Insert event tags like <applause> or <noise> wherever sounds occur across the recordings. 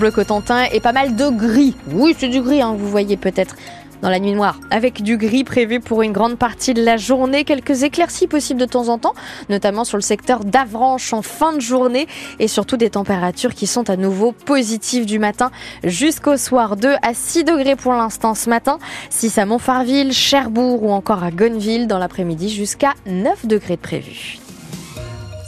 Bleu Cotentin et pas mal de gris. Oui, c'est du gris, hein, vous voyez peut-être dans la nuit noire, avec du gris prévu pour une grande partie de la journée. Quelques éclaircies possibles de temps en temps, notamment sur le secteur d'Avranches en fin de journée et surtout des températures qui sont à nouveau positives du matin jusqu'au soir. 2 à 6 degrés pour l'instant ce matin, 6 à Montfarville, Cherbourg ou encore à Gonneville dans l'après-midi jusqu'à 9 degrés de prévu.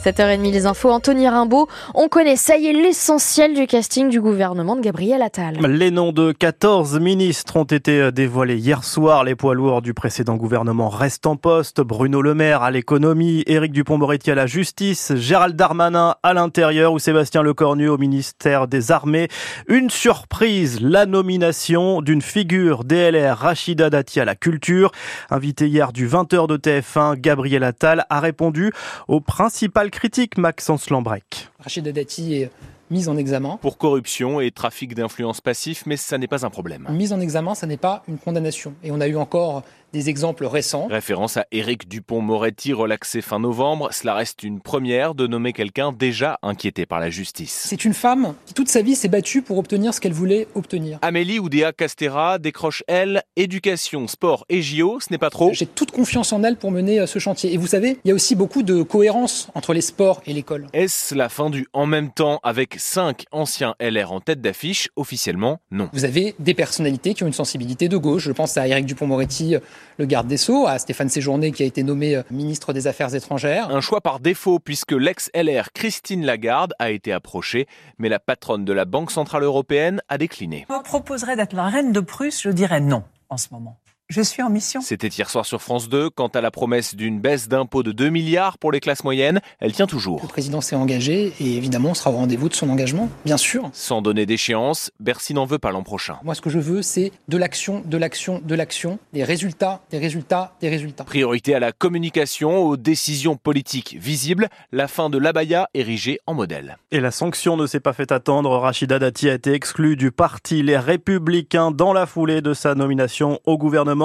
7h30 les infos, Anthony Rimbaud. On connaît, ça y est, l'essentiel du casting du gouvernement de Gabriel Attal. Les noms de 14 ministres ont été dévoilés hier soir. Les poids lourds du précédent gouvernement restent en poste. Bruno Le Maire à l'économie, Éric Dupont-Moretti à la justice, Gérald Darmanin à l'intérieur ou Sébastien Lecornu au ministère des Armées. Une surprise, la nomination d'une figure DLR, Rachida Dati à la culture. Invité hier du 20h de TF1, Gabriel Attal a répondu aux principales critique Maxence Lambrec. Rachida Dati est mise en examen. Pour corruption et trafic d'influence passif, mais ça n'est pas un problème. Mise en examen, ça n'est pas une condamnation. Et on a eu encore des exemples récents. Référence à Éric Dupont-Moretti, relaxé fin novembre. Cela reste une première de nommer quelqu'un déjà inquiété par la justice. C'est une femme qui toute sa vie s'est battue pour obtenir ce qu'elle voulait obtenir. Amélie Oudéa Castera décroche, elle, éducation, sport et JO. Ce n'est pas trop J'ai toute confiance en elle pour mener euh, ce chantier. Et vous savez, il y a aussi beaucoup de cohérence entre les sports et l'école. Est-ce la fin du en même temps avec cinq anciens LR en tête d'affiche? Officiellement, non. Vous avez des personnalités qui ont une sensibilité de gauche. Je pense à Éric Dupont-Moretti, le garde des Sceaux, à Stéphane Séjourné qui a été nommé euh, ministre des Affaires étrangères. Un choix par défaut puisque l'ex-LR Christine Lagarde a été approchée, mais la patronne de la Banque Centrale Européenne a décliné. On proposerait d'être la reine de Prusse, je dirais non en ce moment. Je suis en mission. C'était hier soir sur France 2. Quant à la promesse d'une baisse d'impôts de 2 milliards pour les classes moyennes, elle tient toujours. Le président s'est engagé et évidemment on sera au rendez-vous de son engagement, bien sûr. Sans donner d'échéance, Bercy n'en veut pas l'an prochain. Moi ce que je veux c'est de l'action, de l'action, de l'action, des résultats, des résultats, des résultats. Priorité à la communication, aux décisions politiques visibles, la fin de l'abaya érigée en modèle. Et la sanction ne s'est pas fait attendre. Rachida Dati a été exclue du parti Les Républicains dans la foulée de sa nomination au gouvernement.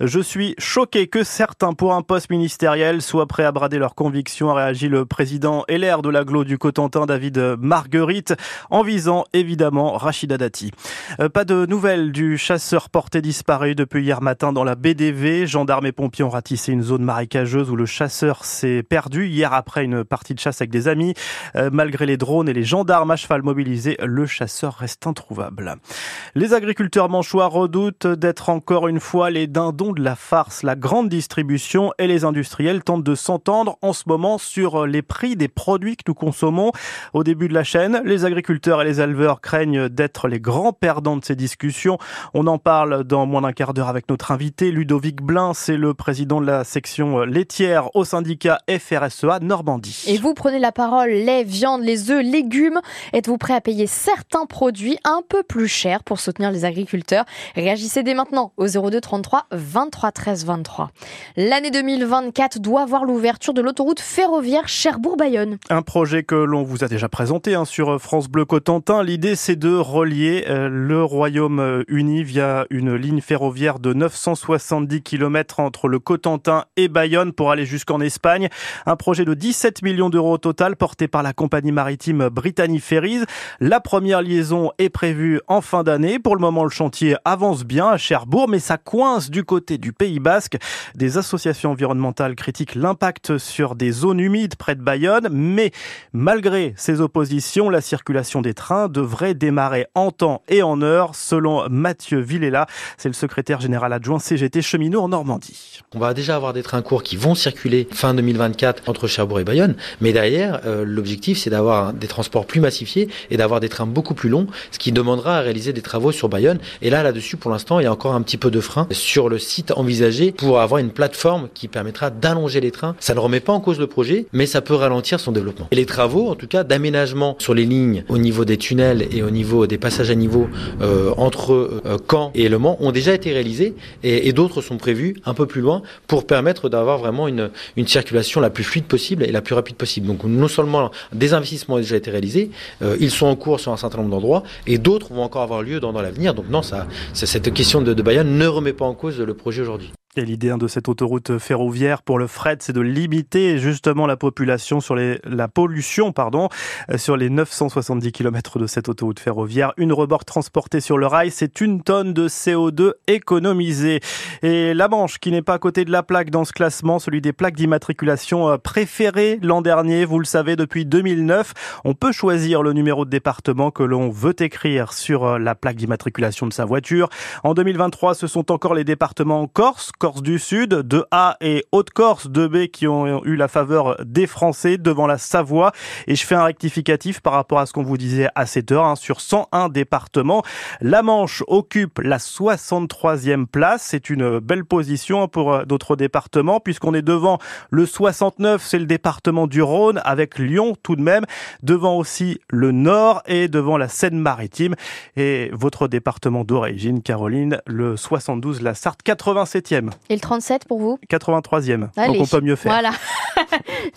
Je suis choqué que certains, pour un poste ministériel, soient prêts à brader leurs convictions, a réagi le président LR de l'aglo du Cotentin, David Marguerite, en visant évidemment Rachida Dati. Euh, pas de nouvelles du chasseur porté disparu depuis hier matin dans la BDV. Gendarmes et pompiers ont ratissé une zone marécageuse où le chasseur s'est perdu hier après une partie de chasse avec des amis. Euh, malgré les drones et les gendarmes à cheval mobilisés, le chasseur reste introuvable. Les agriculteurs manchois redoutent d'être encore une fois les dindons de la farce. La grande distribution et les industriels tentent de s'entendre en ce moment sur les prix des produits que nous consommons. Au début de la chaîne, les agriculteurs et les éleveurs craignent d'être les grands perdants de ces discussions. On en parle dans moins d'un quart d'heure avec notre invité, Ludovic Blin, c'est le président de la section laitière au syndicat FRSEA Normandie. Et vous prenez la parole, lait, viande, les œufs, légumes. Êtes-vous prêt à payer certains produits un peu plus chers pour soutenir les agriculteurs? Réagissez dès maintenant au 02 33 23 13 23. L'année 2024 doit voir l'ouverture de l'autoroute ferroviaire Cherbourg-Bayonne. Un projet que l'on vous a déjà présenté hein, sur France Bleu Cotentin. L'idée, c'est de relier euh, le Royaume-Uni via une ligne ferroviaire de 970 km entre le Cotentin et Bayonne pour aller jusqu'en Espagne. Un projet de 17 millions d'euros au total porté par la compagnie maritime Brittany Ferries. La première liaison est prévue en fin d'année. Pour le moment, le chantier avance bien à Cherbourg, mais ça coince du côté du Pays Basque. Des associations environnementales critiquent l'impact sur des zones humides près de Bayonne, mais malgré ces oppositions, la circulation des trains devrait démarrer en temps et en heure, selon Mathieu Villela. C'est le secrétaire général adjoint CGT cheminot en Normandie. On va déjà avoir des trains courts qui vont circuler fin 2024 entre Cherbourg et Bayonne, mais derrière, euh, l'objectif c'est d'avoir des transports plus massifiés et d'avoir des trains beaucoup plus longs, ce qui demandera à réaliser des travaux sur Bayonne. Et là, là-dessus, pour l'instant, il y a encore un petit peu de frein sur le site envisagé pour avoir une plateforme qui permettra d'allonger les trains. Ça ne remet pas en cause le projet, mais ça peut ralentir son développement. Et les travaux, en tout cas, d'aménagement sur les lignes au niveau des tunnels et au niveau des passages à niveau euh, entre euh, Caen et Le Mans ont déjà été réalisés et, d'autres sont prévus un peu plus loin pour permettre d'avoir vraiment une, une circulation la plus fluide possible et la plus rapide possible. Donc non seulement des investissements ont déjà été réalisés, euh, ils sont en cours sur un certain nombre d'endroits et d'autres vont encore avoir lieu dans, dans l'avenir. Donc non, ça, cette question de, de Bayonne ne remet pas en cause le projet aujourd'hui. Et l'idée hein, de cette autoroute ferroviaire pour le fret, c'est de limiter justement la population sur les, la pollution, pardon, euh, sur les 970 km de cette autoroute ferroviaire. Une rebord transportée sur le rail, c'est une tonne de CO2 économisée. Et la Manche, qui n'est pas à côté de la plaque dans ce classement, celui des plaques d'immatriculation euh, préférées l'an dernier, vous le savez, depuis 2009, on peut choisir le numéro de département que l'on veut écrire sur euh, la plaque d'immatriculation de sa voiture. En 2023, ce sont encore les départements en Corse, Corse du Sud, de A et Haute-Corse, de B qui ont eu la faveur des Français devant la Savoie. Et je fais un rectificatif par rapport à ce qu'on vous disait à cette heure. Hein, sur 101 départements, la Manche occupe la 63e place. C'est une belle position pour euh, d'autres départements puisqu'on est devant le 69, c'est le département du Rhône avec Lyon tout de même, devant aussi le Nord et devant la Seine-Maritime et votre département d'origine, Caroline, le 72, la Sarthe, 87e. Et le 37 pour vous? 83e. Donc on peut mieux faire. Voilà. <laughs>